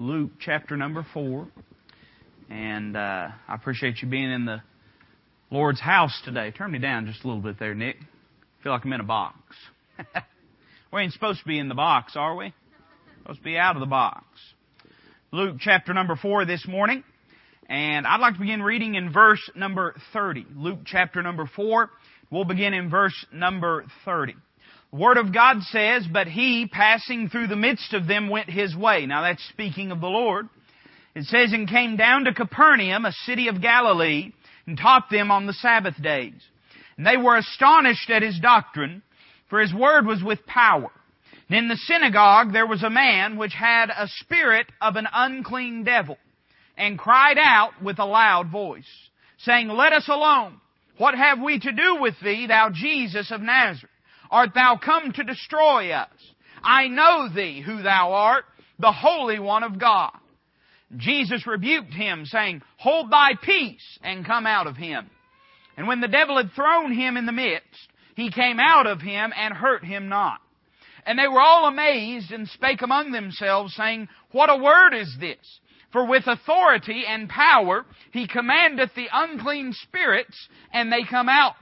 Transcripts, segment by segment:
Luke chapter number 4. And uh, I appreciate you being in the Lord's house today. Turn me down just a little bit there, Nick. I feel like I'm in a box. we ain't supposed to be in the box, are we? Supposed to be out of the box. Luke chapter number 4 this morning. And I'd like to begin reading in verse number 30. Luke chapter number 4. We'll begin in verse number 30. Word of God says, But he, passing through the midst of them, went his way. Now that's speaking of the Lord. It says, And came down to Capernaum, a city of Galilee, and taught them on the Sabbath days. And they were astonished at his doctrine, for his word was with power. And in the synagogue there was a man which had a spirit of an unclean devil, and cried out with a loud voice, saying, Let us alone. What have we to do with thee, thou Jesus of Nazareth? Art thou come to destroy us? I know thee who thou art, the Holy One of God. Jesus rebuked him, saying, Hold thy peace, and come out of him. And when the devil had thrown him in the midst, he came out of him and hurt him not. And they were all amazed and spake among themselves, saying, What a word is this? For with authority and power he commandeth the unclean spirits, and they come out.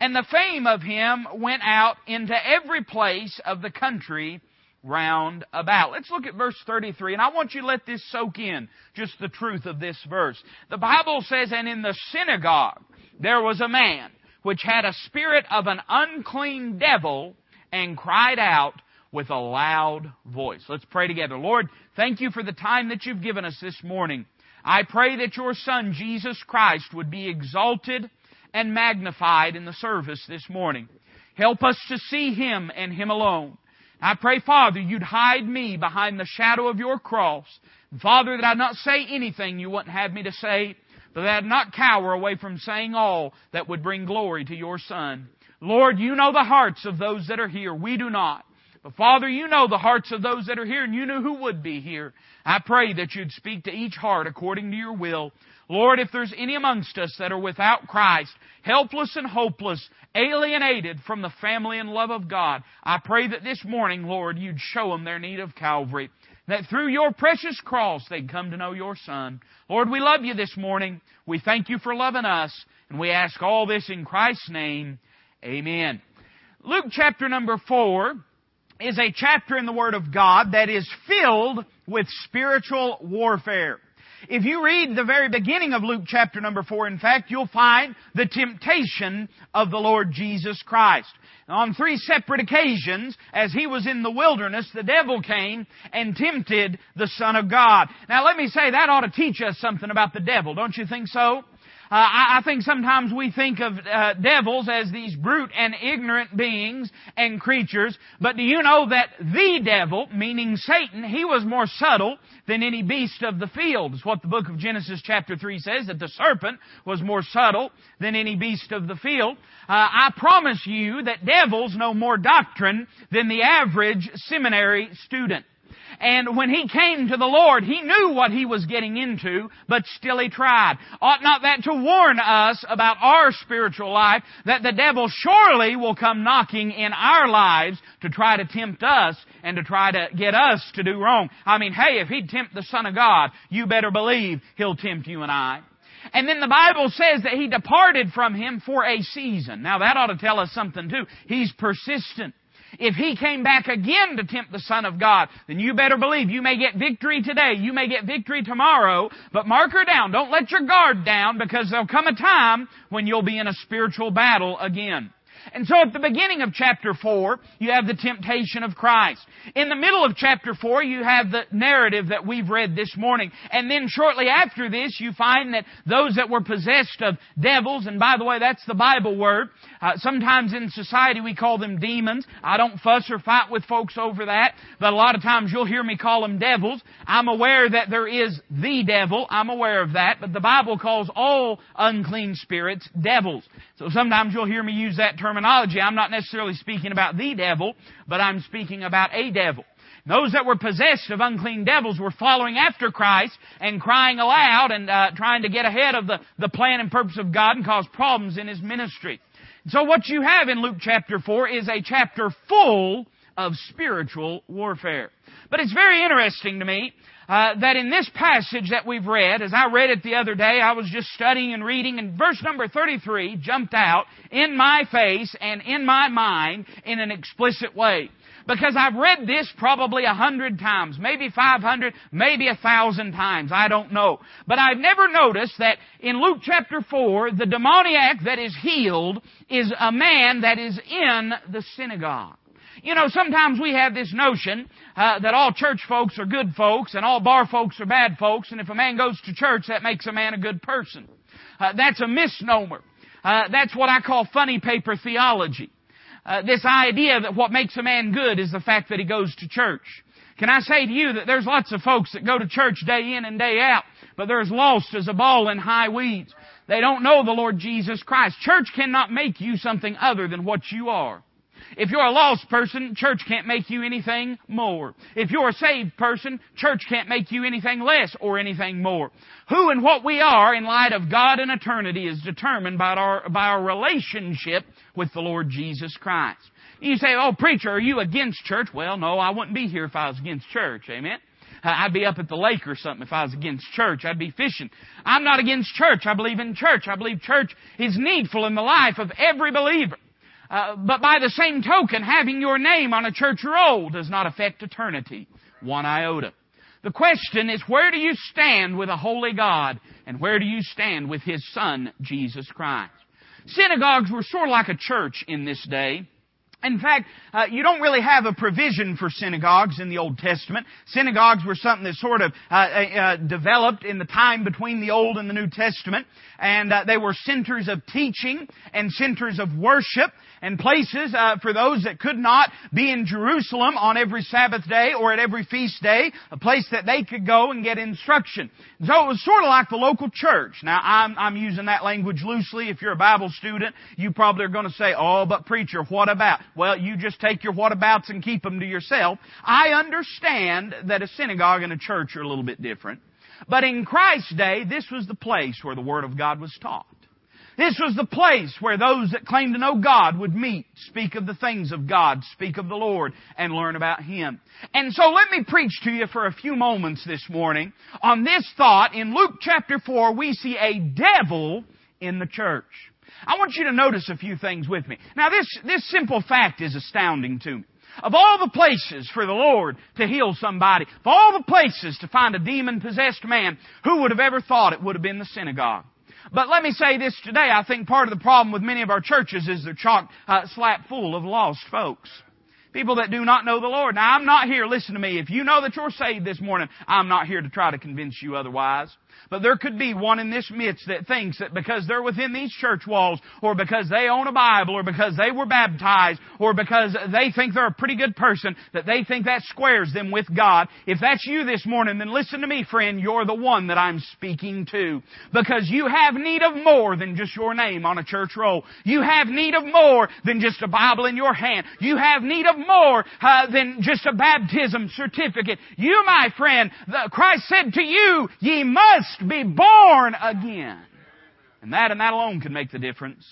And the fame of him went out into every place of the country round about. Let's look at verse 33, and I want you to let this soak in, just the truth of this verse. The Bible says, And in the synagogue there was a man which had a spirit of an unclean devil, and cried out with a loud voice. Let's pray together. Lord, thank you for the time that you've given us this morning. I pray that your Son, Jesus Christ, would be exalted and magnified in the service this morning. Help us to see Him and Him alone. I pray, Father, you'd hide me behind the shadow of your cross. Father, that I'd not say anything you wouldn't have me to say, but that I'd not cower away from saying all that would bring glory to your Son. Lord, you know the hearts of those that are here. We do not. But Father, you know the hearts of those that are here, and you knew who would be here. I pray that you'd speak to each heart according to your will. Lord, if there's any amongst us that are without Christ, helpless and hopeless, alienated from the family and love of God, I pray that this morning, Lord, you'd show them their need of Calvary. That through your precious cross they'd come to know your Son. Lord, we love you this morning. We thank you for loving us. And we ask all this in Christ's name. Amen. Luke chapter number four is a chapter in the Word of God that is filled with spiritual warfare. If you read the very beginning of Luke chapter number four, in fact, you'll find the temptation of the Lord Jesus Christ. On three separate occasions, as he was in the wilderness, the devil came and tempted the Son of God. Now let me say, that ought to teach us something about the devil, don't you think so? Uh, I, I, think sometimes we think of uh, devils as these brute and ignorant beings and creatures, but do you know that the devil, meaning Satan, he was more subtle than any beast of the field. It's what the book of Genesis chapter 3 says, that the serpent was more subtle than any beast of the field. Uh, I promise you that devils know more doctrine than the average seminary student. And when he came to the Lord, he knew what he was getting into, but still he tried. Ought not that to warn us about our spiritual life, that the devil surely will come knocking in our lives to try to tempt us and to try to get us to do wrong. I mean, hey, if he'd tempt the Son of God, you better believe he'll tempt you and I. And then the Bible says that he departed from him for a season. Now that ought to tell us something too. He's persistent. If he came back again to tempt the Son of God, then you better believe you may get victory today, you may get victory tomorrow, but mark her down. Don't let your guard down because there'll come a time when you'll be in a spiritual battle again. And so at the beginning of chapter 4, you have the temptation of Christ. In the middle of chapter 4, you have the narrative that we've read this morning. And then shortly after this, you find that those that were possessed of devils, and by the way, that's the Bible word. Uh, sometimes in society we call them demons. I don't fuss or fight with folks over that, but a lot of times you'll hear me call them devils. I'm aware that there is the devil. I'm aware of that, but the Bible calls all unclean spirits devils. So sometimes you'll hear me use that terminology. I'm not necessarily speaking about the devil, but I'm speaking about a devil. Those that were possessed of unclean devils were following after Christ and crying aloud and uh, trying to get ahead of the, the plan and purpose of God and cause problems in His ministry. So what you have in Luke chapter 4 is a chapter full of spiritual warfare. But it's very interesting to me uh, that in this passage that we've read, as I read it the other day, I was just studying and reading, and verse number 33 jumped out in my face and in my mind in an explicit way. Because I've read this probably a hundred times, maybe five hundred, maybe a thousand times, I don't know. But I've never noticed that in Luke chapter 4, the demoniac that is healed is a man that is in the synagogue. You know, sometimes we have this notion uh, that all church folks are good folks and all bar folks are bad folks, and if a man goes to church, that makes a man a good person. Uh, that's a misnomer. Uh, that's what I call funny paper theology. Uh, this idea that what makes a man good is the fact that he goes to church. Can I say to you that there's lots of folks that go to church day in and day out, but they're as lost as a ball in high weeds. They don't know the Lord Jesus Christ. Church cannot make you something other than what you are. If you're a lost person, church can't make you anything more. If you're a saved person, church can't make you anything less or anything more. Who and what we are in light of God and eternity is determined by our, by our relationship with the Lord Jesus Christ. You say, oh preacher, are you against church? Well, no, I wouldn't be here if I was against church. Amen. Uh, I'd be up at the lake or something if I was against church. I'd be fishing. I'm not against church. I believe in church. I believe church is needful in the life of every believer. Uh, but by the same token, having your name on a church roll does not affect eternity one iota. The question is, where do you stand with a holy God, and where do you stand with His Son, Jesus Christ? Synagogues were sort of like a church in this day. In fact, uh, you don't really have a provision for synagogues in the Old Testament. Synagogues were something that sort of uh, uh, developed in the time between the Old and the New Testament, and uh, they were centers of teaching and centers of worship and places uh, for those that could not be in Jerusalem on every Sabbath day or at every feast day, a place that they could go and get instruction. So it was sort of like the local church. Now I'm, I'm using that language loosely. If you're a Bible student, you probably are going to say, "Oh, but preacher, what about?" Well, you just take your whatabouts and keep them to yourself. I understand that a synagogue and a church are a little bit different. But in Christ's day, this was the place where the Word of God was taught. This was the place where those that claimed to know God would meet, speak of the things of God, speak of the Lord, and learn about Him. And so let me preach to you for a few moments this morning on this thought. In Luke chapter 4, we see a devil in the church. I want you to notice a few things with me. Now this, this simple fact is astounding to me. Of all the places for the Lord to heal somebody, of all the places to find a demon possessed man, who would have ever thought it would have been the synagogue? But let me say this today. I think part of the problem with many of our churches is they're chock uh, slap full of lost folks. People that do not know the Lord. Now I'm not here, listen to me, if you know that you're saved this morning, I'm not here to try to convince you otherwise. But there could be one in this midst that thinks that because they're within these church walls, or because they own a Bible, or because they were baptized, or because they think they're a pretty good person, that they think that squares them with God. If that's you this morning, then listen to me, friend, you're the one that I'm speaking to. Because you have need of more than just your name on a church roll. You have need of more than just a Bible in your hand. You have need of more uh, than just a baptism certificate. You, my friend, the, Christ said to you, ye must must be born again. And that and that alone can make the difference.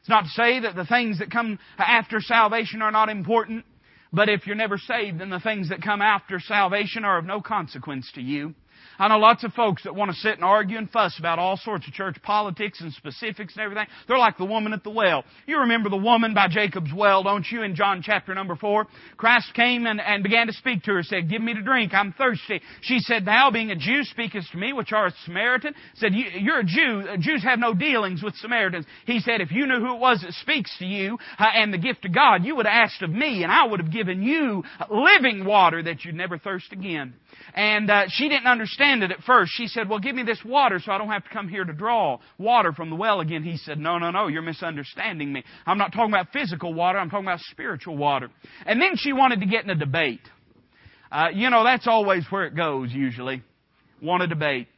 It's not to say that the things that come after salvation are not important, but if you're never saved, then the things that come after salvation are of no consequence to you. I know lots of folks that want to sit and argue and fuss about all sorts of church politics and specifics and everything. They're like the woman at the well. You remember the woman by Jacob's well, don't you, in John chapter number four? Christ came and, and began to speak to her, said, Give me to drink, I'm thirsty. She said, Thou being a Jew speakest to me, which are a Samaritan. Said, You're a Jew. Jews have no dealings with Samaritans. He said, If you knew who it was that speaks to you uh, and the gift of God, you would have asked of me, and I would have given you living water that you'd never thirst again. And uh, she didn't understand it at first. She said, Well, give me this water so I don't have to come here to draw water from the well again. He said, No, no, no, you're misunderstanding me. I'm not talking about physical water, I'm talking about spiritual water. And then she wanted to get in a debate. Uh, you know, that's always where it goes, usually. Want a debate.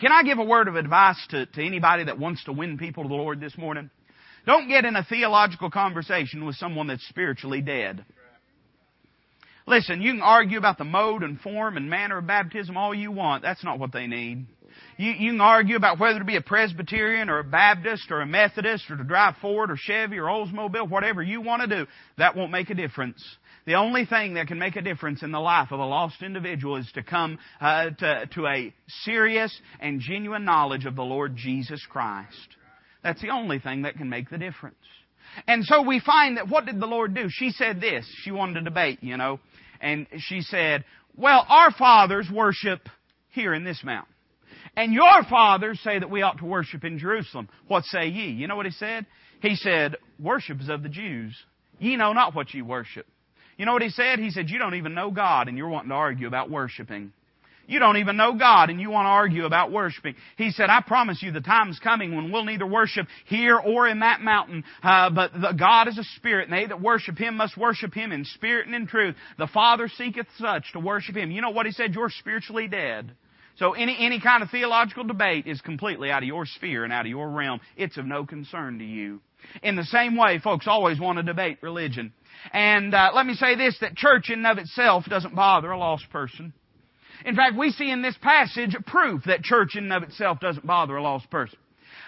Can I give a word of advice to, to anybody that wants to win people to the Lord this morning? Don't get in a theological conversation with someone that's spiritually dead. Listen, you can argue about the mode and form and manner of baptism all you want. That's not what they need. You, you can argue about whether to be a Presbyterian or a Baptist or a Methodist or to drive Ford or Chevy or Oldsmobile, whatever you want to do. That won't make a difference. The only thing that can make a difference in the life of a lost individual is to come uh, to, to a serious and genuine knowledge of the Lord Jesus Christ. That's the only thing that can make the difference. And so we find that what did the Lord do? She said this. She wanted to debate, you know. And she said, well, our fathers worship here in this mountain. And your fathers say that we ought to worship in Jerusalem. What say ye? You know what he said? He said, worship is of the Jews. Ye know not what ye worship. You know what he said? He said, you don't even know God and you're wanting to argue about worshiping. You don't even know God and you want to argue about worshiping. He said, I promise you the time's coming when we'll neither worship here or in that mountain, uh, but the God is a spirit and they that worship Him must worship Him in spirit and in truth. The Father seeketh such to worship Him. You know what He said? You're spiritually dead. So any, any kind of theological debate is completely out of your sphere and out of your realm. It's of no concern to you. In the same way, folks always want to debate religion. And uh, let me say this, that church in and of itself doesn't bother a lost person. In fact, we see in this passage proof that church in and of itself doesn't bother a lost person.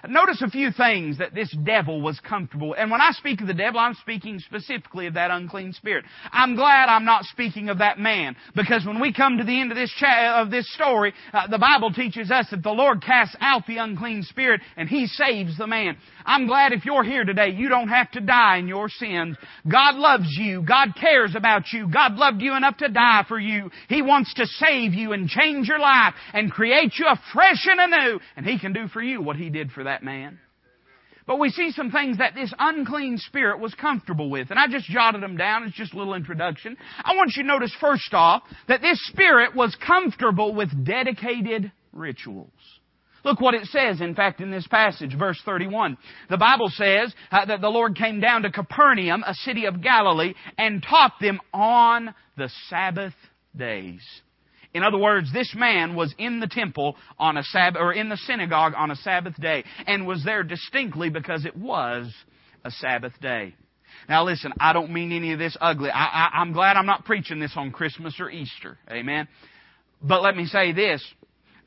Notice a few things that this devil was comfortable. And when I speak of the devil, I'm speaking specifically of that unclean spirit. I'm glad I'm not speaking of that man. Because when we come to the end of this, cha- of this story, uh, the Bible teaches us that the Lord casts out the unclean spirit and He saves the man. I'm glad if you're here today, you don't have to die in your sins. God loves you. God cares about you. God loved you enough to die for you. He wants to save you and change your life and create you afresh and anew. And He can do for you what He did for that man. But we see some things that this unclean spirit was comfortable with. And I just jotted them down. It's just a little introduction. I want you to notice first off that this spirit was comfortable with dedicated rituals. Look what it says, in fact, in this passage, verse 31. The Bible says uh, that the Lord came down to Capernaum, a city of Galilee, and taught them on the Sabbath days. In other words, this man was in the temple on a Sabbath, or in the synagogue on a Sabbath day, and was there distinctly because it was a Sabbath day. Now listen, I don't mean any of this ugly. I, I, I'm glad I'm not preaching this on Christmas or Easter. Amen. But let me say this,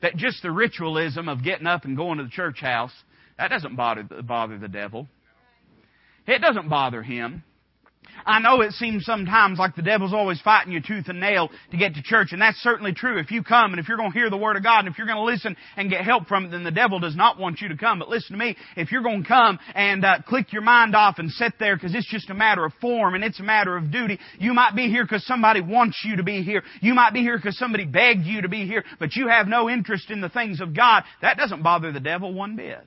that just the ritualism of getting up and going to the church house, that doesn't bother, bother the devil. It doesn't bother him. I know it seems sometimes like the devil's always fighting you tooth and nail to get to church, and that's certainly true. If you come and if you're going to hear the Word of God and if you're going to listen and get help from it, then the devil does not want you to come. But listen to me, if you're going to come and uh, click your mind off and sit there because it's just a matter of form and it's a matter of duty, you might be here because somebody wants you to be here. You might be here because somebody begged you to be here, but you have no interest in the things of God. That doesn't bother the devil one bit.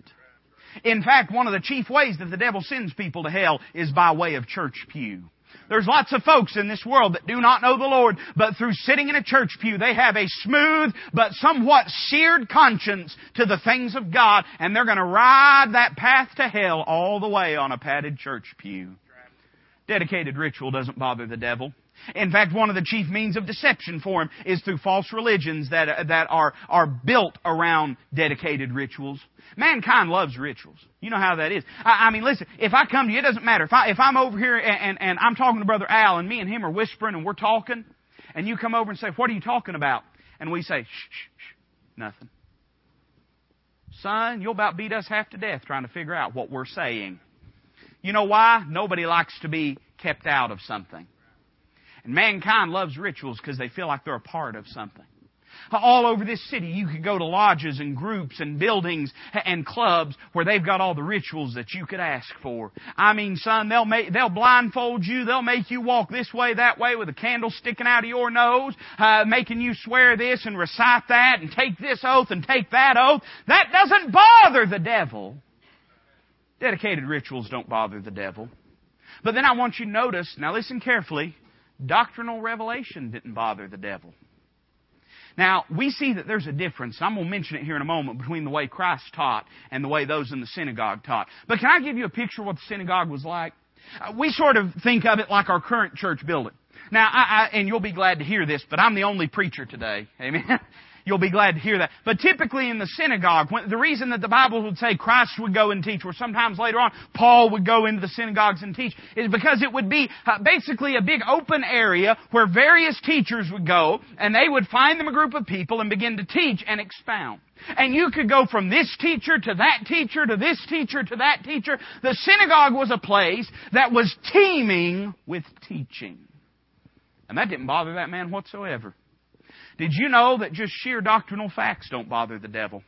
In fact, one of the chief ways that the devil sends people to hell is by way of church pew. There's lots of folks in this world that do not know the Lord, but through sitting in a church pew, they have a smooth but somewhat seared conscience to the things of God, and they're going to ride that path to hell all the way on a padded church pew. Dedicated ritual doesn't bother the devil. In fact, one of the chief means of deception for him is through false religions that, uh, that are, are built around dedicated rituals. Mankind loves rituals. You know how that is. I, I mean, listen, if I come to you, it doesn't matter. If, I, if I'm over here and, and, and I'm talking to Brother Al and me and him are whispering and we're talking, and you come over and say, what are you talking about? And we say, shh, shh, shh, nothing. Son, you'll about beat us half to death trying to figure out what we're saying. You know why? Nobody likes to be kept out of something. And mankind loves rituals because they feel like they're a part of something. All over this city, you could go to lodges and groups and buildings and clubs where they've got all the rituals that you could ask for. I mean, son, they'll make, they'll blindfold you. They'll make you walk this way, that way with a candle sticking out of your nose, uh, making you swear this and recite that and take this oath and take that oath. That doesn't bother the devil. Dedicated rituals don't bother the devil. But then I want you to notice, now listen carefully, Doctrinal revelation didn't bother the devil. Now, we see that there's a difference. I'm going to mention it here in a moment between the way Christ taught and the way those in the synagogue taught. But can I give you a picture of what the synagogue was like? Uh, we sort of think of it like our current church building. Now, I, I, and you'll be glad to hear this, but I'm the only preacher today. Amen. You'll be glad to hear that. But typically in the synagogue, the reason that the Bible would say Christ would go and teach, or sometimes later on Paul would go into the synagogues and teach, is because it would be uh, basically a big open area where various teachers would go, and they would find them a group of people and begin to teach and expound. And you could go from this teacher to that teacher to this teacher to that teacher. The synagogue was a place that was teeming with teaching. And that didn't bother that man whatsoever. Did you know that just sheer doctrinal facts don't bother the devil?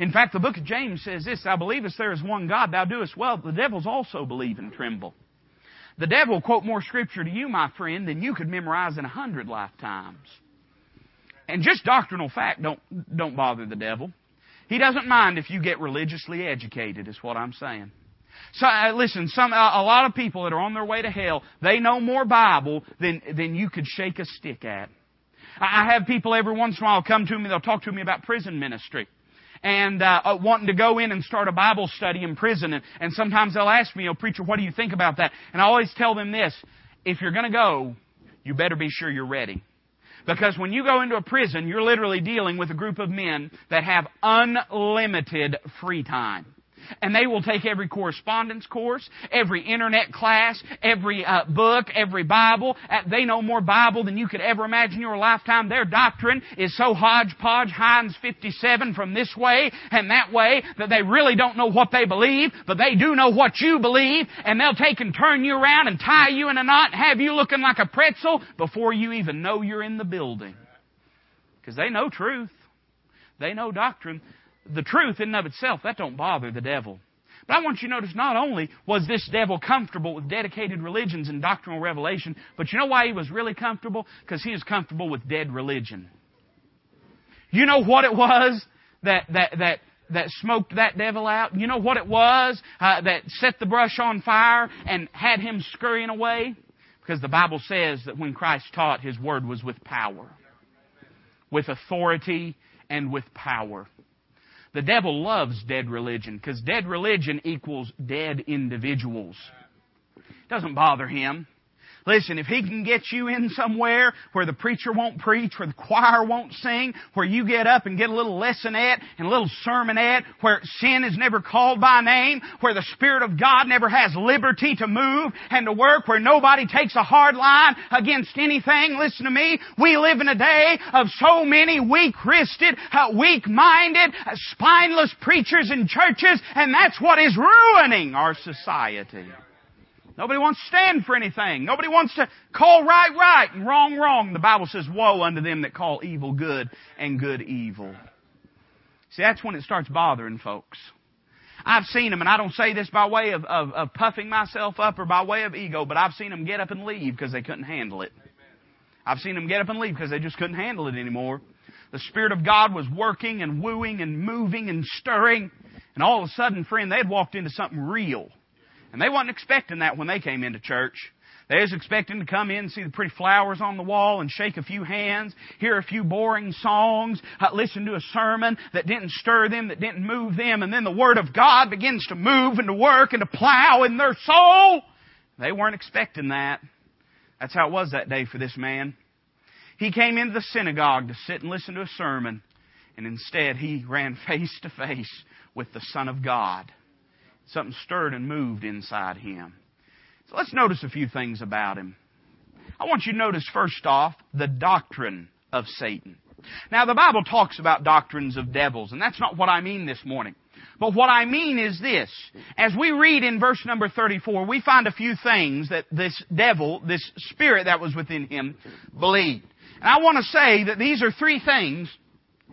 In fact, the book of James says this, Thou believest there is one God, thou doest well. The devils also believe and tremble. The devil will quote more scripture to you, my friend, than you could memorize in a hundred lifetimes. And just doctrinal fact don't, don't bother the devil. He doesn't mind if you get religiously educated, is what I'm saying. So uh, listen, some uh, a lot of people that are on their way to hell, they know more Bible than than you could shake a stick at. I have people every once in a while come to me. They'll talk to me about prison ministry and uh, uh, wanting to go in and start a Bible study in prison. And, and sometimes they'll ask me, "Oh, preacher, what do you think about that?" And I always tell them this: If you're going to go, you better be sure you're ready. Because when you go into a prison, you're literally dealing with a group of men that have unlimited free time and they will take every correspondence course, every internet class, every uh, book, every Bible. Uh, they know more Bible than you could ever imagine in your lifetime. Their doctrine is so hodgepodge, Heinz 57 from this way and that way that they really don't know what they believe, but they do know what you believe, and they'll take and turn you around and tie you in a knot and have you looking like a pretzel before you even know you're in the building. Because they know truth. They know doctrine the truth in and of itself, that don't bother the devil. But I want you to notice not only was this devil comfortable with dedicated religions and doctrinal revelation, but you know why he was really comfortable? Because he was comfortable with dead religion. You know what it was that, that, that, that smoked that devil out? You know what it was uh, that set the brush on fire and had him scurrying away? Because the Bible says that when Christ taught, his word was with power, with authority, and with power. The devil loves dead religion because dead religion equals dead individuals. Doesn't bother him. Listen, if he can get you in somewhere where the preacher won't preach, where the choir won't sing, where you get up and get a little lessonette and a little sermonette, where sin is never called by name, where the Spirit of God never has liberty to move and to work, where nobody takes a hard line against anything, listen to me, we live in a day of so many weak-wristed, uh, weak-minded, uh, spineless preachers in churches, and that's what is ruining our society. Nobody wants to stand for anything. Nobody wants to call right right and wrong wrong. The Bible says, woe unto them that call evil good and good evil. See, that's when it starts bothering folks. I've seen them, and I don't say this by way of, of, of puffing myself up or by way of ego, but I've seen them get up and leave because they couldn't handle it. I've seen them get up and leave because they just couldn't handle it anymore. The Spirit of God was working and wooing and moving and stirring, and all of a sudden, friend, they had walked into something real. And they wasn't expecting that when they came into church. They was expecting to come in and see the pretty flowers on the wall and shake a few hands, hear a few boring songs, uh, listen to a sermon that didn't stir them, that didn't move them, and then the Word of God begins to move and to work and to plow in their soul. They weren't expecting that. That's how it was that day for this man. He came into the synagogue to sit and listen to a sermon, and instead he ran face to face with the Son of God. Something stirred and moved inside him. So let's notice a few things about him. I want you to notice first off the doctrine of Satan. Now the Bible talks about doctrines of devils, and that's not what I mean this morning. But what I mean is this. As we read in verse number 34, we find a few things that this devil, this spirit that was within him, believed. And I want to say that these are three things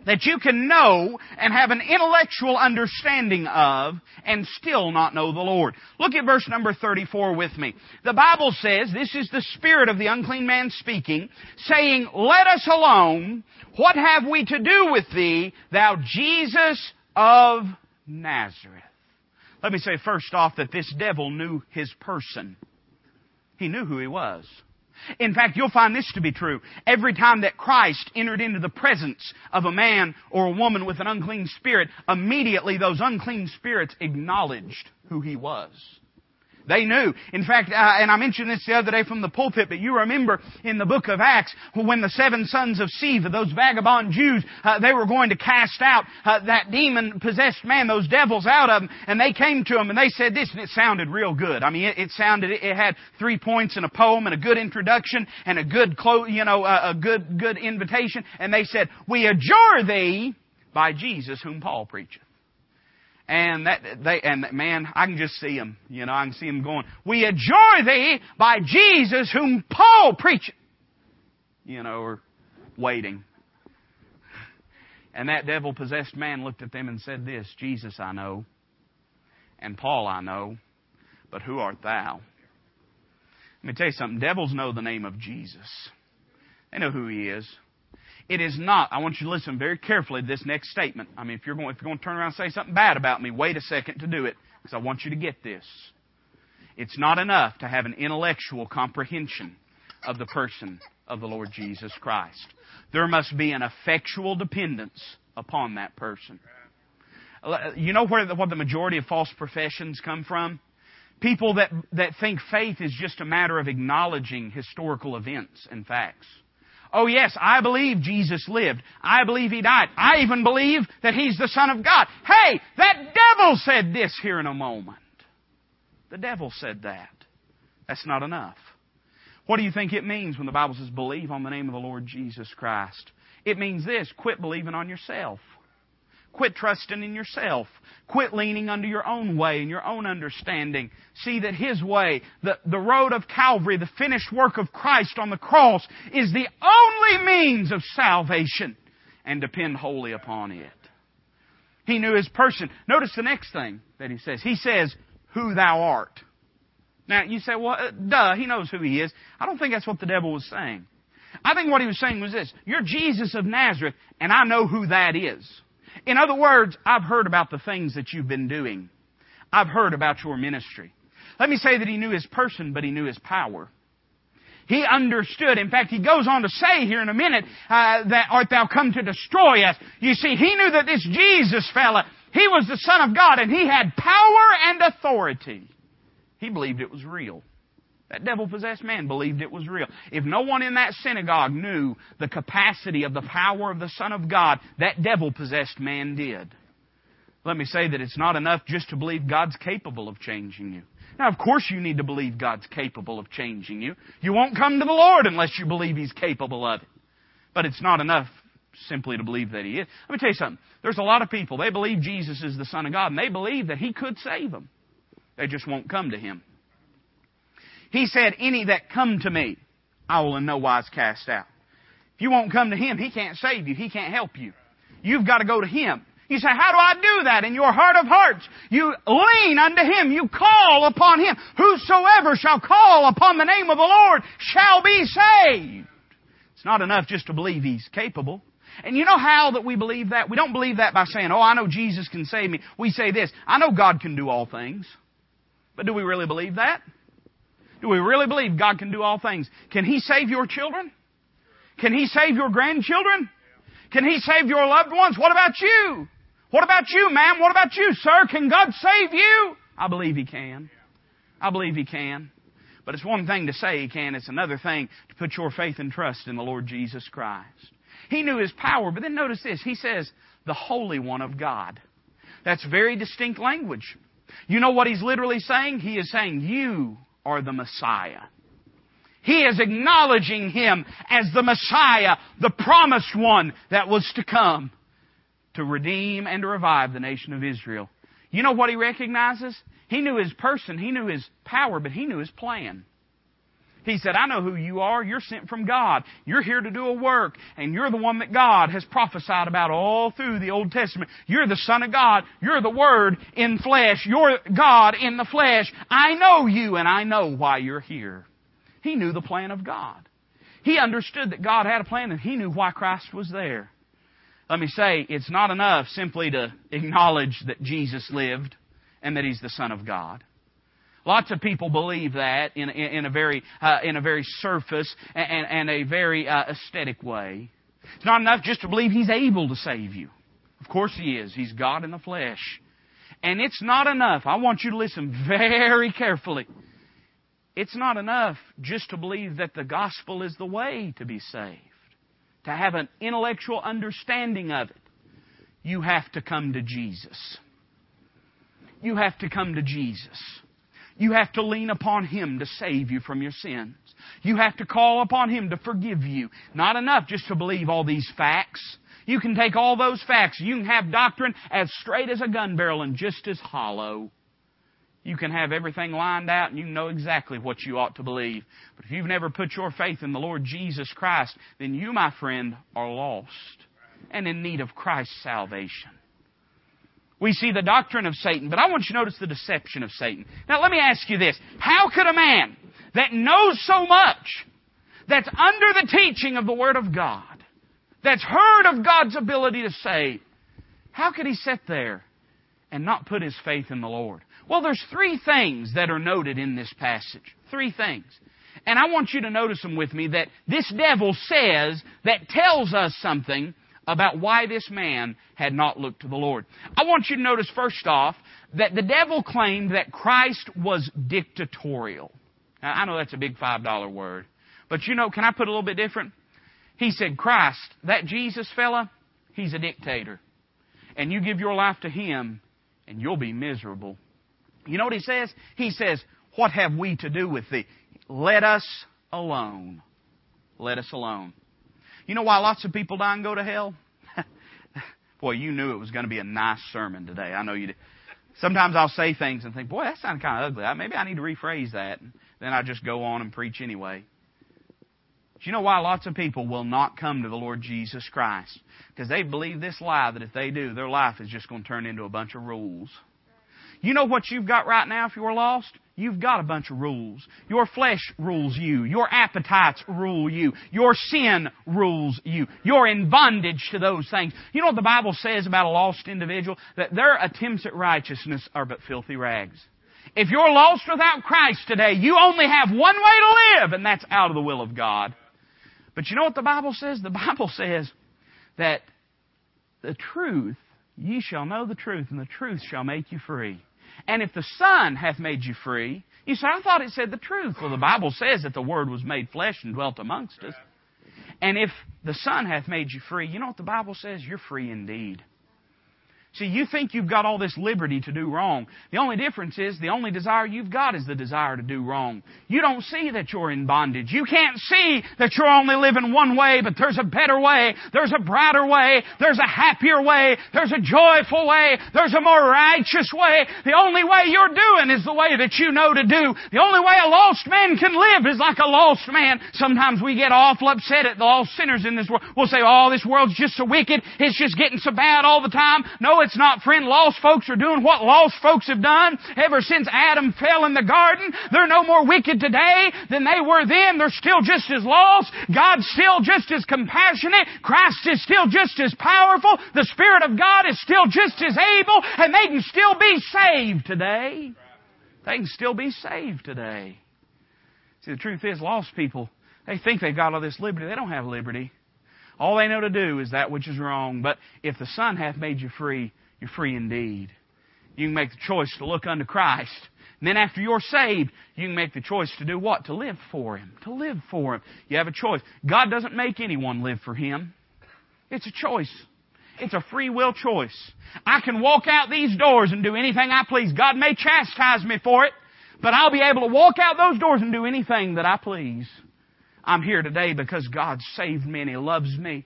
that you can know and have an intellectual understanding of and still not know the Lord. Look at verse number 34 with me. The Bible says, this is the spirit of the unclean man speaking, saying, Let us alone. What have we to do with thee, thou Jesus of Nazareth? Let me say first off that this devil knew his person. He knew who he was. In fact, you'll find this to be true. Every time that Christ entered into the presence of a man or a woman with an unclean spirit, immediately those unclean spirits acknowledged who he was. They knew. In fact, uh, and I mentioned this the other day from the pulpit, but you remember in the book of Acts when the seven sons of Sceva, those vagabond Jews, uh, they were going to cast out uh, that demon-possessed man, those devils out of him, and they came to him and they said this, and it sounded real good. I mean, it, it sounded, it had three points and a poem and a good introduction and a good, clo- you know, a, a good, good invitation, and they said, "We adjure thee by Jesus whom Paul preacheth." And that they and man, I can just see them. You know, I can see them going. We adjure thee by Jesus whom Paul preacheth. you know, or waiting. And that devil possessed man looked at them and said, This, Jesus I know, and Paul I know, but who art thou? Let me tell you something. Devils know the name of Jesus. They know who he is. It is not, I want you to listen very carefully to this next statement. I mean, if you're going, if you're going to turn around and say something bad about me, wait a second to do it, because I want you to get this. It's not enough to have an intellectual comprehension of the person of the Lord Jesus Christ. There must be an effectual dependence upon that person. Uh, you know where the, what the majority of false professions come from? People that, that think faith is just a matter of acknowledging historical events and facts. Oh yes, I believe Jesus lived. I believe He died. I even believe that He's the Son of God. Hey, that devil said this here in a moment. The devil said that. That's not enough. What do you think it means when the Bible says believe on the name of the Lord Jesus Christ? It means this, quit believing on yourself. Quit trusting in yourself. Quit leaning under your own way and your own understanding. See that His way, the, the road of Calvary, the finished work of Christ on the cross is the only means of salvation and depend wholly upon it. He knew His person. Notice the next thing that He says. He says, who thou art. Now, you say, well, uh, duh, he knows who he is. I don't think that's what the devil was saying. I think what he was saying was this, you're Jesus of Nazareth, and I know who that is. In other words, I've heard about the things that you've been doing. I've heard about your ministry. Let me say that he knew his person, but he knew his power. He understood. In fact, he goes on to say here in a minute uh, that art thou come to destroy us. You see, he knew that this Jesus fella, he was the Son of God, and he had power and authority. He believed it was real. That devil possessed man believed it was real. If no one in that synagogue knew the capacity of the power of the Son of God, that devil possessed man did. Let me say that it's not enough just to believe God's capable of changing you. Now, of course, you need to believe God's capable of changing you. You won't come to the Lord unless you believe He's capable of it. But it's not enough simply to believe that He is. Let me tell you something. There's a lot of people, they believe Jesus is the Son of God, and they believe that He could save them. They just won't come to Him. He said, Any that come to me, I will in no wise cast out. If you won't come to Him, He can't save you. He can't help you. You've got to go to Him. You say, how do I do that? In your heart of hearts, you lean unto Him. You call upon Him. Whosoever shall call upon the name of the Lord shall be saved. It's not enough just to believe He's capable. And you know how that we believe that? We don't believe that by saying, oh, I know Jesus can save me. We say this, I know God can do all things. But do we really believe that? Do we really believe God can do all things? Can He save your children? Can He save your grandchildren? Can He save your loved ones? What about you? What about you, ma'am? What about you, sir? Can God save you? I believe He can. I believe He can. But it's one thing to say He can, it's another thing to put your faith and trust in the Lord Jesus Christ. He knew His power, but then notice this. He says, the Holy One of God. That's very distinct language. You know what He's literally saying? He is saying, You are the Messiah. He is acknowledging Him as the Messiah, the promised one that was to come to redeem and to revive the nation of Israel. You know what he recognizes? He knew his person, he knew his power, but he knew his plan. He said, I know who you are. You're sent from God. You're here to do a work, and you're the one that God has prophesied about all through the Old Testament. You're the Son of God. You're the Word in flesh. You're God in the flesh. I know you, and I know why you're here. He knew the plan of God. He understood that God had a plan, and he knew why Christ was there. Let me say, it's not enough simply to acknowledge that Jesus lived and that He's the Son of God. Lots of people believe that in, in, in a very uh, in a very surface and, and a very uh, aesthetic way. It's not enough just to believe He's able to save you. Of course He is. He's God in the flesh. And it's not enough. I want you to listen very carefully. It's not enough just to believe that the gospel is the way to be saved to have an intellectual understanding of it, you have to come to Jesus. You have to come to Jesus. You have to lean upon Him to save you from your sins. You have to call upon Him to forgive you. Not enough just to believe all these facts. You can take all those facts. You can have doctrine as straight as a gun barrel and just as hollow. You can have everything lined out and you know exactly what you ought to believe. But if you've never put your faith in the Lord Jesus Christ, then you, my friend, are lost and in need of Christ's salvation. We see the doctrine of Satan, but I want you to notice the deception of Satan. Now let me ask you this. How could a man that knows so much, that's under the teaching of the Word of God, that's heard of God's ability to save, how could he sit there and not put his faith in the Lord? Well, there's three things that are noted in this passage. Three things. And I want you to notice them with me that this devil says that tells us something about why this man had not looked to the Lord. I want you to notice first off that the devil claimed that Christ was dictatorial. Now, I know that's a big $5 word. But you know, can I put a little bit different? He said, Christ, that Jesus fella, he's a dictator. And you give your life to him, and you'll be miserable. You know what he says? He says, What have we to do with thee? Let us alone. Let us alone. You know why lots of people die and go to hell? Boy, you knew it was going to be a nice sermon today. I know you did. Sometimes I'll say things and think, boy, that sounded kind of ugly. Maybe I need to rephrase that. Then I just go on and preach anyway. Do you know why lots of people will not come to the Lord Jesus Christ? Because they believe this lie that if they do, their life is just going to turn into a bunch of rules. You know what you've got right now if you're lost? You've got a bunch of rules. Your flesh rules you. Your appetites rule you. Your sin rules you. You're in bondage to those things. You know what the Bible says about a lost individual? That their attempts at righteousness are but filthy rags. If you're lost without Christ today, you only have one way to live, and that's out of the will of God. But you know what the Bible says? The Bible says that the truth, ye shall know the truth, and the truth shall make you free. And if the Son hath made you free, you say, I thought it said the truth. Well, the Bible says that the Word was made flesh and dwelt amongst us. And if the Son hath made you free, you know what the Bible says? You're free indeed. See, you think you've got all this liberty to do wrong. The only difference is the only desire you've got is the desire to do wrong. You don't see that you're in bondage. You can't see that you're only living one way, but there's a better way. There's a brighter way. There's a happier way. There's a joyful way. There's a more righteous way. The only way you're doing is the way that you know to do. The only way a lost man can live is like a lost man. Sometimes we get awful upset at the lost sinners in this world. We'll say, oh, this world's just so wicked. It's just getting so bad all the time. No, it's not, friend. Lost folks are doing what lost folks have done ever since Adam fell in the garden. They're no more wicked today than they were then. They're still just as lost. God's still just as compassionate. Christ is still just as powerful. The Spirit of God is still just as able, and they can still be saved today. They can still be saved today. See, the truth is, lost people, they think they've got all this liberty. They don't have liberty. All they know to do is that which is wrong. But if the Son hath made you free, you're free indeed. You can make the choice to look unto Christ. And then after you're saved, you can make the choice to do what? To live for Him. To live for Him. You have a choice. God doesn't make anyone live for Him. It's a choice. It's a free will choice. I can walk out these doors and do anything I please. God may chastise me for it, but I'll be able to walk out those doors and do anything that I please. I'm here today because God saved me and He loves me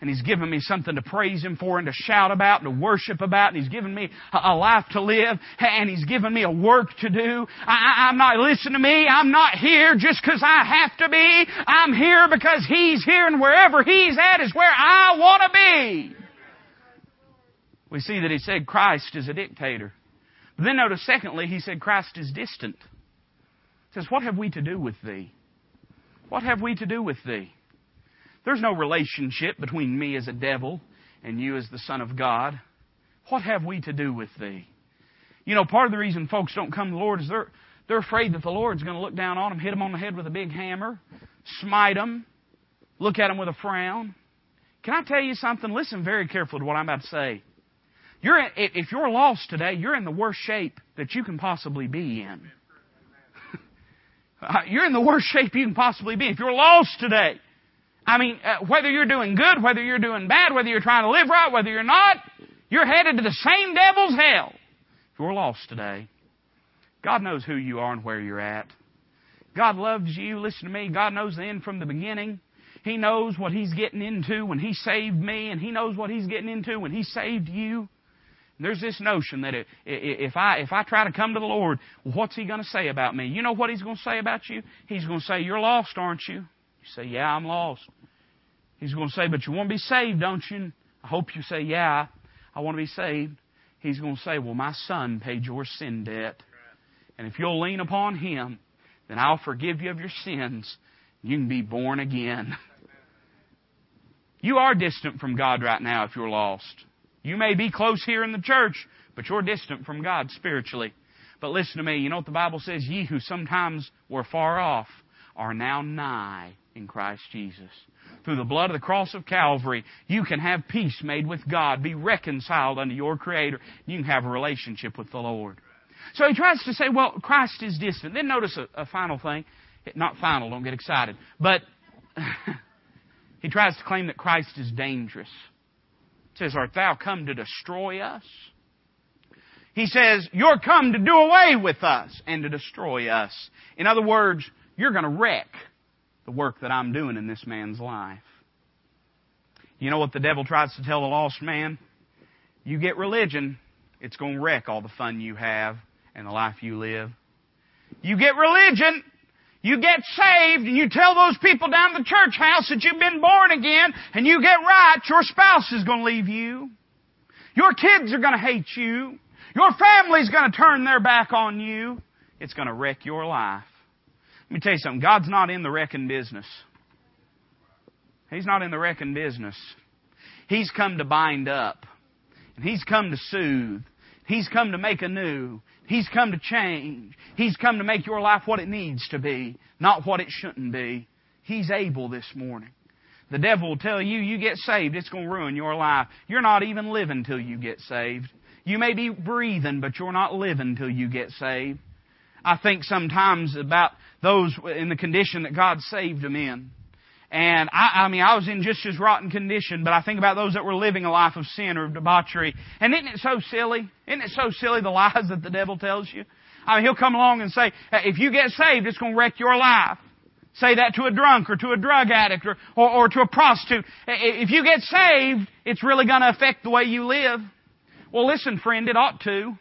and He's given me something to praise Him for and to shout about and to worship about, and He's given me a, life to live, and He's given me a work to do. I, am not, listen to me, I'm not here just because I have to be. I'm here because He's here, and wherever He's at is where I want to be. We see that He said Christ is a dictator. But then notice, secondly, He said Christ is distant. He says, What have we to do with Thee? What have we to do with Thee? There's no relationship between me as a devil and you as the Son of God. What have we to do with thee? You know, part of the reason folks don't come to the Lord is they're, they're afraid that the Lord's going to look down on them, hit them on the head with a big hammer, smite them, look at them with a frown. Can I tell you something? Listen very carefully to what I'm about to say. You're, if you're lost today, you're in the worst shape that you can possibly be in. You're in the worst shape you can possibly be. If you're lost today, I mean, uh, whether you're doing good, whether you're doing bad, whether you're trying to live right, whether you're not, you're headed to the same devil's hell. If you're lost today, God knows who you are and where you're at. God loves you. Listen to me. God knows the end from the beginning. He knows what He's getting into when He saved me, and He knows what He's getting into when He saved you. There's this notion that if I, if I try to come to the Lord, what's He going to say about me? You know what He's going to say about you? He's going to say, You're lost, aren't you? You say, Yeah, I'm lost. He's going to say, But you want to be saved, don't you? I hope you say, Yeah, I want to be saved. He's going to say, Well, my son paid your sin debt. And if you'll lean upon Him, then I'll forgive you of your sins. You can be born again. You are distant from God right now if you're lost. You may be close here in the church, but you're distant from God spiritually. But listen to me, you know what the Bible says? Ye who sometimes were far off are now nigh in Christ Jesus. Through the blood of the cross of Calvary, you can have peace made with God, be reconciled unto your Creator. You can have a relationship with the Lord. So he tries to say, well, Christ is distant. Then notice a, a final thing. Not final, don't get excited. But he tries to claim that Christ is dangerous says, Art thou come to destroy us? He says, You're come to do away with us and to destroy us. In other words, you're going to wreck the work that I'm doing in this man's life. You know what the devil tries to tell a lost man? You get religion, it's going to wreck all the fun you have and the life you live. You get religion, you get saved and you tell those people down the church house that you've been born again and you get right, your spouse is going to leave you. Your kids are going to hate you. Your family's going to turn their back on you. It's going to wreck your life. Let me tell you something. God's not in the wrecking business. He's not in the wrecking business. He's come to bind up. And He's come to soothe. He's come to make anew. He's come to change. He's come to make your life what it needs to be, not what it shouldn't be. He's able this morning. The devil will tell you, you get saved, it's going to ruin your life. You're not even living till you get saved. You may be breathing, but you're not living till you get saved. I think sometimes about those in the condition that God saved them in. And I, I mean, I was in just as rotten condition, but I think about those that were living a life of sin or debauchery. And isn't it so silly? Isn't it so silly the lies that the devil tells you? I mean, he'll come along and say, if you get saved, it's going to wreck your life. Say that to a drunk or to a drug addict or, or, or to a prostitute. If you get saved, it's really going to affect the way you live. Well, listen, friend, it ought to.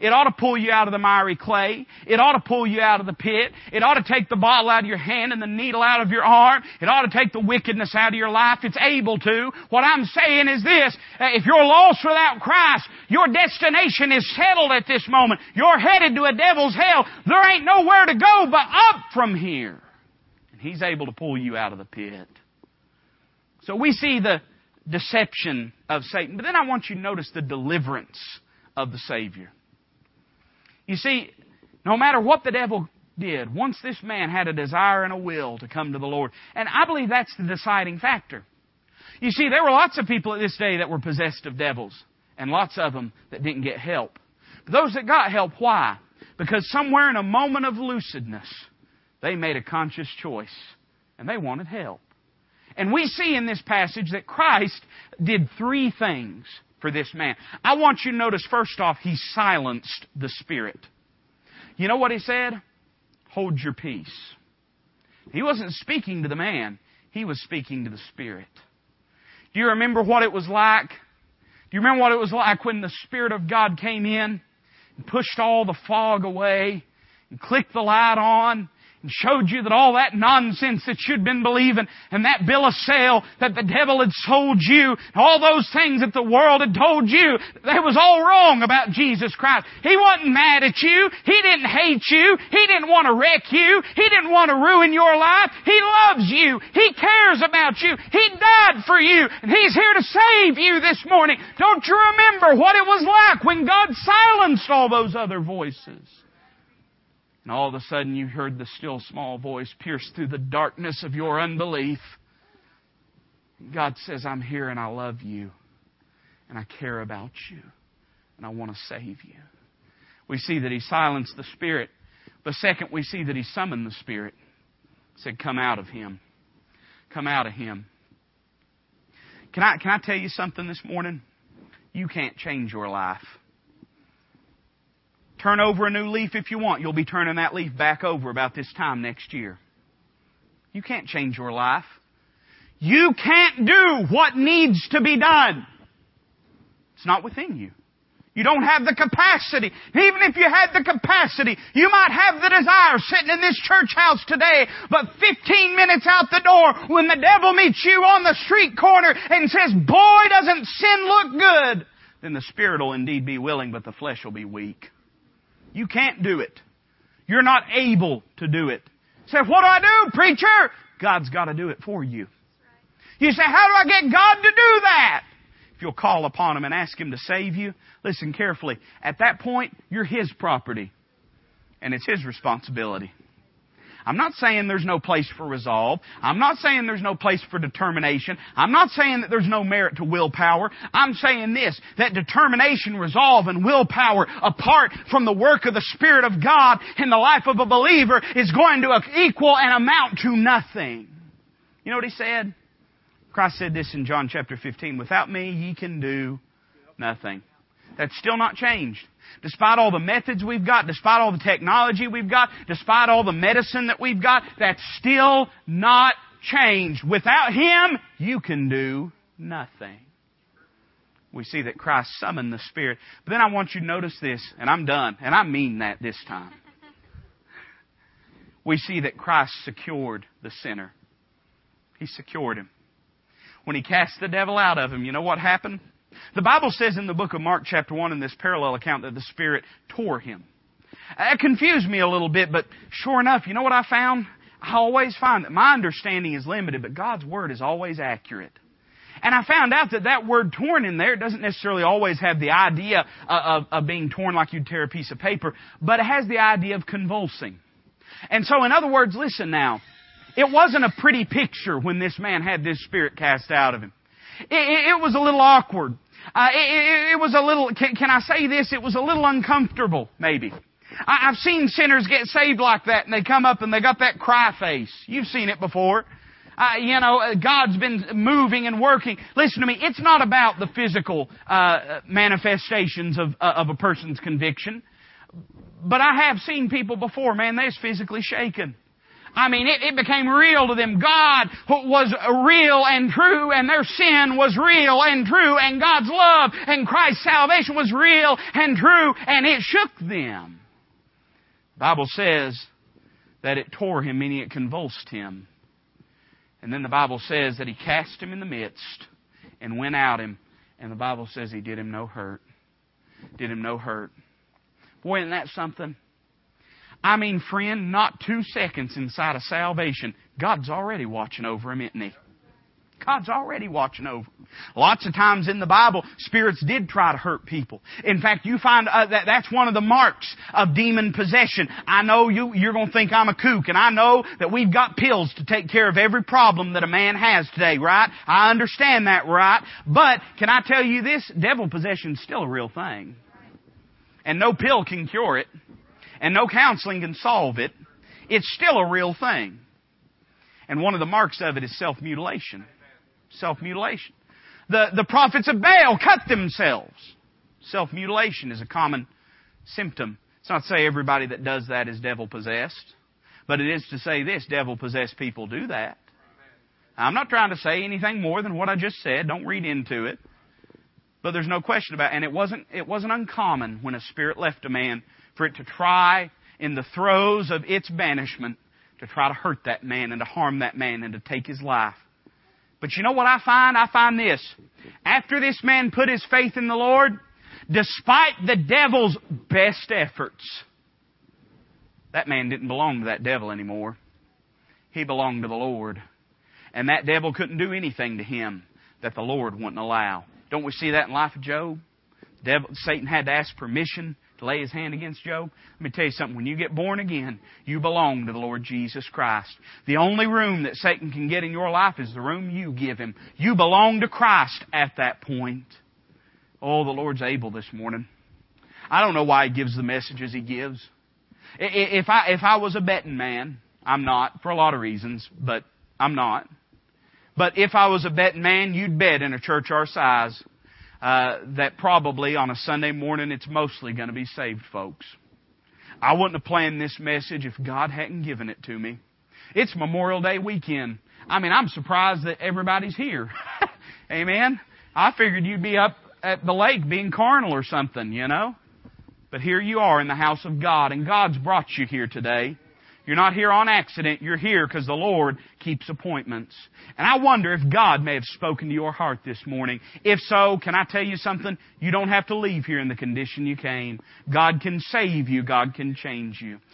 It ought to pull you out of the miry clay. It ought to pull you out of the pit. It ought to take the bottle out of your hand and the needle out of your arm. It ought to take the wickedness out of your life. It's able to. What I'm saying is this, uh, if you're lost without Christ, your destination is settled at this moment. You're headed to a devil's hell. There ain't nowhere to go but up from here. And He's able to pull you out of the pit. So we see the deception of Satan. But then I want you to notice the deliverance of the Savior. You see, no matter what the devil did, once this man had a desire and a will to come to the Lord, and I believe that's the deciding factor. You see, there were lots of people at this day that were possessed of devils, and lots of them that didn't get help. But those that got help, why? Because somewhere in a moment of lucidness, they made a conscious choice, and they wanted help. And we see in this passage that Christ did three things for this man. I want you to notice first off, he silenced the spirit. You know what he said? Hold your peace. He wasn't speaking to the man, he was speaking to the spirit. Do you remember what it was like? Do you remember what it was like when the Spirit of God came in and pushed all the fog away and clicked the light on and showed you that all that nonsense that you'd been believing and that bill of sale that the devil had sold you, all those things that the world had told you, that was all wrong about Jesus Christ. He wasn't mad at you. He didn't hate you. He didn't want to wreck you. He didn't want to ruin your life. He loves you. He cares about you. He died for you. And He's here to save you this morning. Don't you remember what it was like when God silenced all those other voices? And all of a sudden you heard the still small voice pierce through the darkness of your unbelief. God says, I'm here and I love you. And I care about you. And I want to save you. We see that he silenced the Spirit. But second, we see that he summoned the Spirit. He said, Come out of him. Come out of him. Can I, can I tell you something this morning? You can't change your life. Turn over a new leaf if you want. You'll be turning that leaf back over about this time next year. You can't change your life. You can't do what needs to be done. It's not within you. You don't have the capacity. Even if you had the capacity, you might have the desire sitting in this church house today, but 15 minutes out the door, when the devil meets you on the street corner and says, boy, doesn't sin look good, then the spirit will indeed be willing, but the flesh will be weak. You can't do it. You're not able to do it. Say, what do I do, preacher? God's got to do it for you. You say, how do I get God to do that? If you'll call upon Him and ask Him to save you, listen carefully. At that point, you're His property. And it's His responsibility. I'm not saying there's no place for resolve. I'm not saying there's no place for determination. I'm not saying that there's no merit to willpower. I'm saying this, that determination, resolve, and willpower apart from the work of the Spirit of God in the life of a believer is going to equal and amount to nothing. You know what he said? Christ said this in John chapter 15, without me ye can do nothing. That's still not changed. Despite all the methods we've got, despite all the technology we've got, despite all the medicine that we've got, that's still not changed. Without Him, you can do nothing. We see that Christ summoned the Spirit. But then I want you to notice this, and I'm done, and I mean that this time. We see that Christ secured the sinner. He secured him when he cast the devil out of him, you know what happened? The Bible says in the book of Mark chapter 1 in this parallel account that the Spirit tore him. Uh, that confused me a little bit, but sure enough, you know what I found? I always find that my understanding is limited, but God's Word is always accurate. And I found out that that word torn in there doesn't necessarily always have the idea of, of, being torn like you'd tear a piece of paper, but it has the idea of convulsing. And so in other words, listen now, it wasn't a pretty picture when this man had this spirit cast out of him. It, it was a little awkward. Uh, it, it, was a little, can, can, I say this? It was a little uncomfortable, maybe. I, have seen sinners get saved like that and they come up and they got that cry face. You've seen it before. Uh, you know, uh, God's been moving and working. Listen to me. It's not about the physical uh, manifestations of uh, of a person's conviction, but I have seen people before. Man, they're physically shaken. I mean, it, it became real to them. God was real and true, and their sin was real and true, and God's love and Christ's salvation was real and true, and it shook them. The Bible says that it tore him, meaning it convulsed him. And then the Bible says that he cast him in the midst and went out him, and the Bible says he did him no hurt. Did him no hurt. Boy, isn't that something? I mean, friend, not two seconds inside of salvation, God's already watching over him, isn't he? God's already watching over. Lots of times in the Bible, spirits did try to hurt people. In fact, you find uh, that that's one of the marks of demon possession. I know you, you're going to think I'm a kook, and I know that we've got pills to take care of every problem that a man has today, right? I understand that, right? But can I tell you this? Devil possession is still a real thing, and no pill can cure it and no counseling can solve it, it's still a real thing. And one of the marks of it is self-mutilation. Self-mutilation. The, the prophets of Baal cut themselves. Self-mutilation is a common symptom. It's not to say everybody that does that is devil possessed, but it is to say this, devil possessed people do that. I'm not trying to say anything more than what I just said. Don't read into it. But there's no question about it. And it wasn't, it wasn't uncommon when a spirit left a man for it to try in the throes of its banishment to try to hurt that man and to harm that man and to take his life. But you know what I find? I find this. After this man put his faith in the Lord, despite the devil's best efforts, that man didn't belong to that devil anymore. He belonged to the Lord. And that devil couldn't do anything to him that the Lord wouldn't allow. Don't we see that in life of Job? Devil, Satan had to ask permission to lay his hand against Job? Let me tell you something. When you get born again, you belong to the Lord Jesus Christ. The only room that Satan can get in your life is the room you give him. You belong to Christ at that point. Oh, the Lord's able this morning. I don't know why he gives the messages he gives. If I, if I was a betting man, I'm not, for a lot of reasons, but I'm not. But if I was a betting man, you'd bet in a church our size uh, that probably on a Sunday morning it's mostly going to be saved folks. I wouldn't have planned this message if God hadn't given it to me. It's Memorial Day weekend. I mean, I'm surprised that everybody's here. Amen. I figured you'd be up at the lake being carnal or something, you know. But here you are in the house of God, and God's brought you here today. You're not here on accident. You're here because the Lord keeps appointments. And I wonder if God may have spoken to your heart this morning. If so, can I tell you something? You don't have to leave here in the condition you came. God can save you. God can change you.